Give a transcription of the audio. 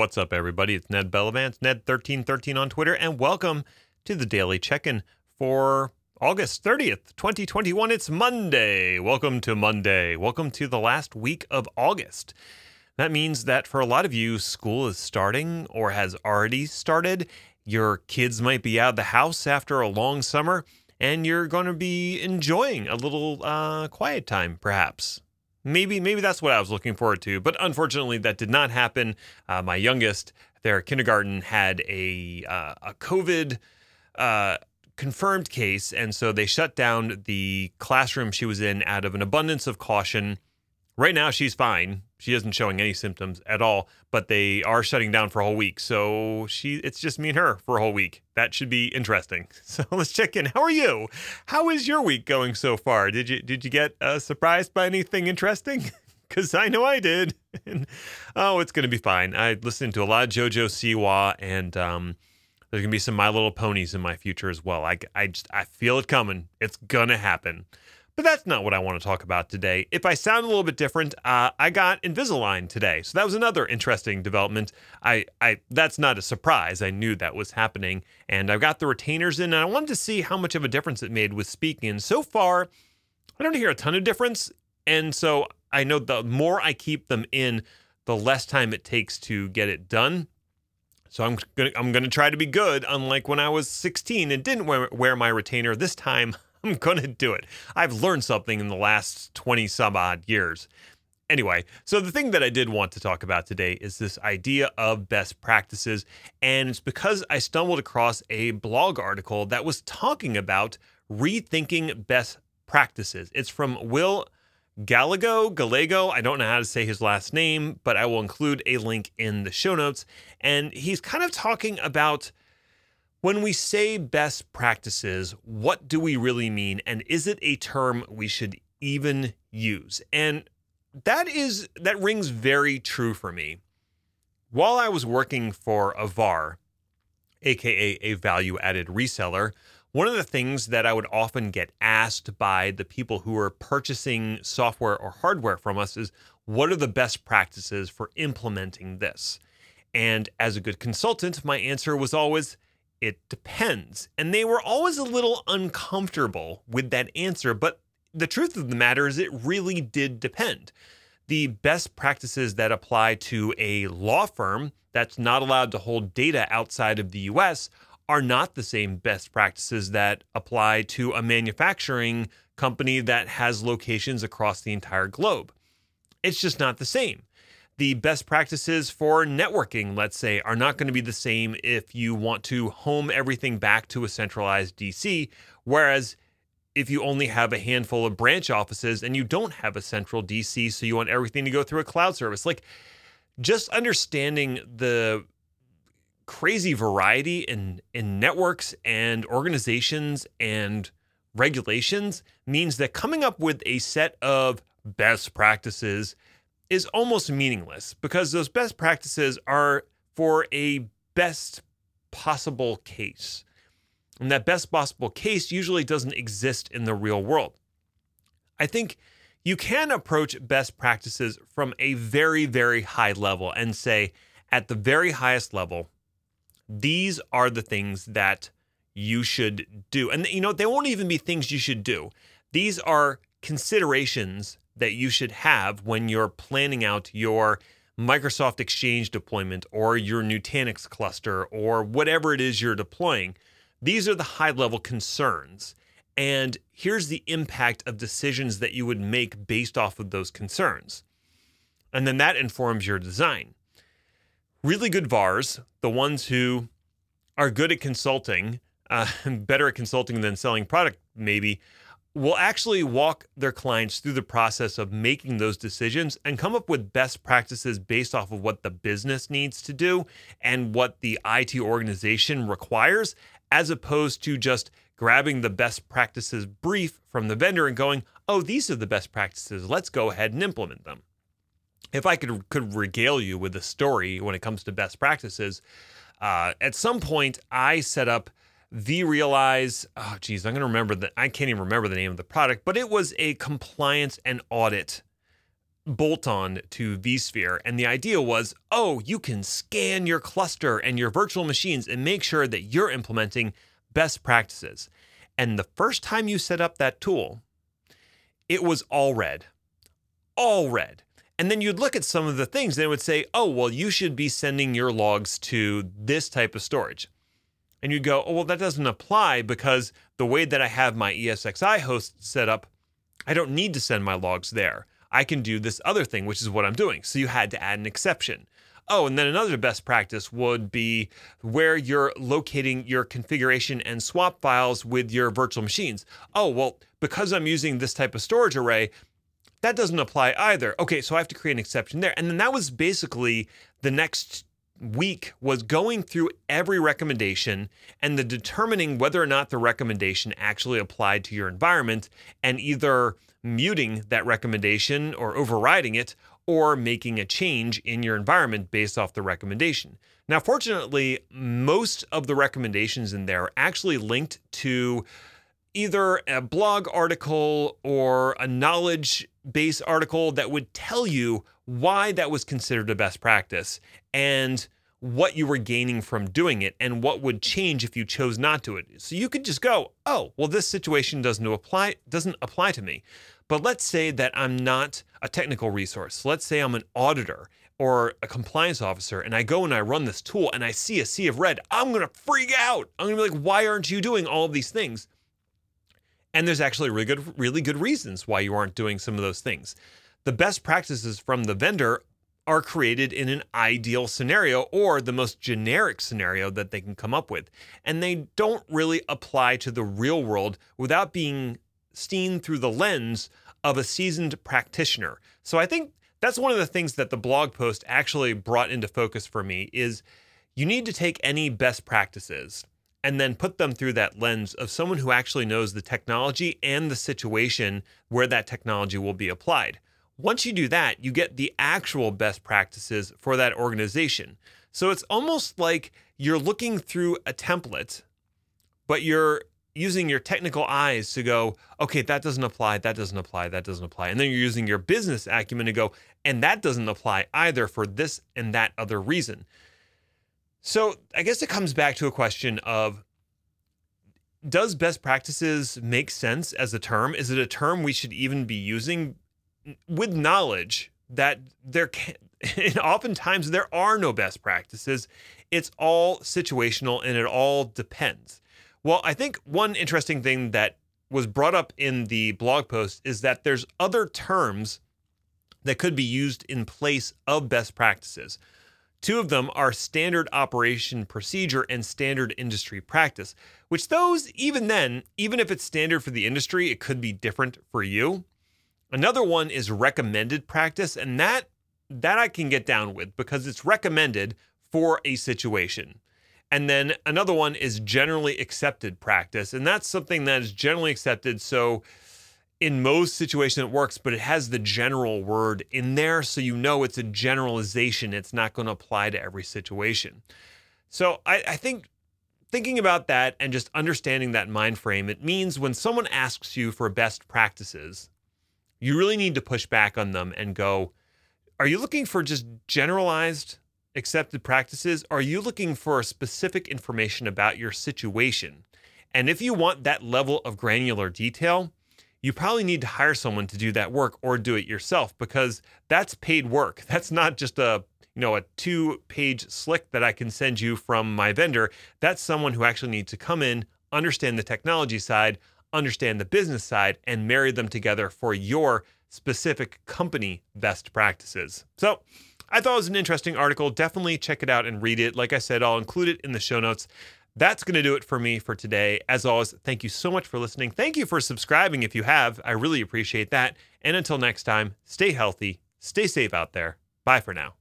what's up, everybody? It's Ned Bellavance, Ned1313 on Twitter, and welcome to the Daily Check In for August 30th, 2021. It's Monday. Welcome to Monday. Welcome to the last week of August. That means that for a lot of you, school is starting or has already started. Your kids might be out of the house after a long summer, and you're going to be enjoying a little uh, quiet time, perhaps. Maybe, maybe that's what I was looking forward to, but unfortunately, that did not happen. Uh, my youngest, their kindergarten had a uh, a COVID uh, confirmed case, and so they shut down the classroom she was in out of an abundance of caution. Right now, she's fine. She isn't showing any symptoms at all, but they are shutting down for a whole week. So she, it's just me and her for a whole week. That should be interesting. So let's check in. How are you? How is your week going so far? Did you did you get uh, surprised by anything interesting? Because I know I did. oh, it's to be fine. I listened to a lot of JoJo Siwa, and um, there's to be some My Little Ponies in my future as well. I, I just I feel it coming. It's gonna happen. But that's not what I want to talk about today. If I sound a little bit different, uh, I got Invisalign today, so that was another interesting development. I, I that's not a surprise. I knew that was happening, and I've got the retainers in, and I wanted to see how much of a difference it made with speaking. And so far, I don't hear a ton of difference, and so I know the more I keep them in, the less time it takes to get it done. So I'm gonna I'm gonna try to be good. Unlike when I was 16 and didn't wear, wear my retainer, this time I'm going to do it. I've learned something in the last 20 some odd years. Anyway, so the thing that I did want to talk about today is this idea of best practices. And it's because I stumbled across a blog article that was talking about rethinking best practices. It's from Will Gallego, Gallego. I don't know how to say his last name, but I will include a link in the show notes. And he's kind of talking about when we say best practices, what do we really mean? And is it a term we should even use? And that is that rings very true for me. While I was working for a VAR, aka a value added reseller, one of the things that I would often get asked by the people who are purchasing software or hardware from us is what are the best practices for implementing this? And as a good consultant, my answer was always it depends. And they were always a little uncomfortable with that answer. But the truth of the matter is, it really did depend. The best practices that apply to a law firm that's not allowed to hold data outside of the US are not the same best practices that apply to a manufacturing company that has locations across the entire globe. It's just not the same the best practices for networking, let's say, are not going to be the same if you want to home everything back to a centralized DC. Whereas if you only have a handful of branch offices and you don't have a central DC, so you want everything to go through a cloud service, like just understanding the crazy variety in, in networks and organizations and regulations means that coming up with a set of best practices is almost meaningless because those best practices are for a best possible case. And that best possible case usually doesn't exist in the real world. I think you can approach best practices from a very, very high level and say, at the very highest level, these are the things that you should do. And, you know, they won't even be things you should do. These are considerations that you should have when you're planning out your Microsoft Exchange deployment or your Nutanix cluster or whatever it is you're deploying. These are the high level concerns. And here's the impact of decisions that you would make based off of those concerns. And then that informs your design. Really good VARs, the ones who are good at consulting, uh, better at consulting than selling product, maybe, will actually walk their clients through the process of making those decisions and come up with best practices based off of what the business needs to do and what the IT organization requires, as opposed to just grabbing the best practices brief from the vendor and going, oh, these are the best practices. Let's go ahead and implement them. If I could, could regale you with a story when it comes to best practices, uh, at some point I set up vRealize. Oh, geez, I'm going to remember that. I can't even remember the name of the product, but it was a compliance and audit bolt on to vSphere. And the idea was oh, you can scan your cluster and your virtual machines and make sure that you're implementing best practices. And the first time you set up that tool, it was all red, all red. And then you'd look at some of the things and it would say, oh, well, you should be sending your logs to this type of storage. And you'd go, oh, well, that doesn't apply because the way that I have my ESXi host set up, I don't need to send my logs there. I can do this other thing, which is what I'm doing. So you had to add an exception. Oh, and then another best practice would be where you're locating your configuration and swap files with your virtual machines. Oh, well, because I'm using this type of storage array, that doesn't apply either. Okay, so I have to create an exception there. And then that was basically the next week was going through every recommendation and the determining whether or not the recommendation actually applied to your environment and either muting that recommendation or overriding it or making a change in your environment based off the recommendation. Now, fortunately, most of the recommendations in there are actually linked to either a blog article or a knowledge base article that would tell you why that was considered a best practice and what you were gaining from doing it and what would change if you chose not to it. So you could just go, "Oh, well this situation doesn't apply doesn't apply to me." But let's say that I'm not a technical resource. Let's say I'm an auditor or a compliance officer and I go and I run this tool and I see a sea of red. I'm going to freak out. I'm going to be like, "Why aren't you doing all of these things?" And there's actually really good really good reasons why you aren't doing some of those things. The best practices from the vendor are created in an ideal scenario or the most generic scenario that they can come up with. And they don't really apply to the real world without being seen through the lens of a seasoned practitioner. So I think that's one of the things that the blog post actually brought into focus for me is you need to take any best practices and then put them through that lens of someone who actually knows the technology and the situation where that technology will be applied. Once you do that, you get the actual best practices for that organization. So it's almost like you're looking through a template, but you're using your technical eyes to go, okay, that doesn't apply, that doesn't apply, that doesn't apply. And then you're using your business acumen to go, and that doesn't apply either for this and that other reason. So I guess it comes back to a question of does best practices make sense as a term? Is it a term we should even be using with knowledge that there can and oftentimes there are no best practices. It's all situational and it all depends. Well, I think one interesting thing that was brought up in the blog post is that there's other terms that could be used in place of best practices. Two of them are standard operation procedure and standard industry practice, which those, even then, even if it's standard for the industry, it could be different for you. Another one is recommended practice, and that that I can get down with because it's recommended for a situation. And then another one is generally accepted practice, and that's something that is generally accepted. So in most situations it works, but it has the general word in there, so you know it's a generalization. It's not going to apply to every situation. So I, I think thinking about that and just understanding that mind frame, it means when someone asks you for best practices, you really need to push back on them and go, are you looking for just generalized accepted practices? Are you looking for specific information about your situation? And if you want that level of granular detail, you probably need to hire someone to do that work or do it yourself because that's paid work. That's not just a you know a two page slick that I can send you from my vendor. That's someone who actually needs to come in, understand the technology side, understand the business side, and marry them together for your specific company best practices. So, I thought it was an interesting article. Definitely check it out and read it. Like I said, I'll include it in the show notes. That's going to do it for me for today. As always, thank you so much for listening. Thank you for subscribing if you have. I really appreciate that. And until next time, stay healthy, stay safe out there. Bye for now.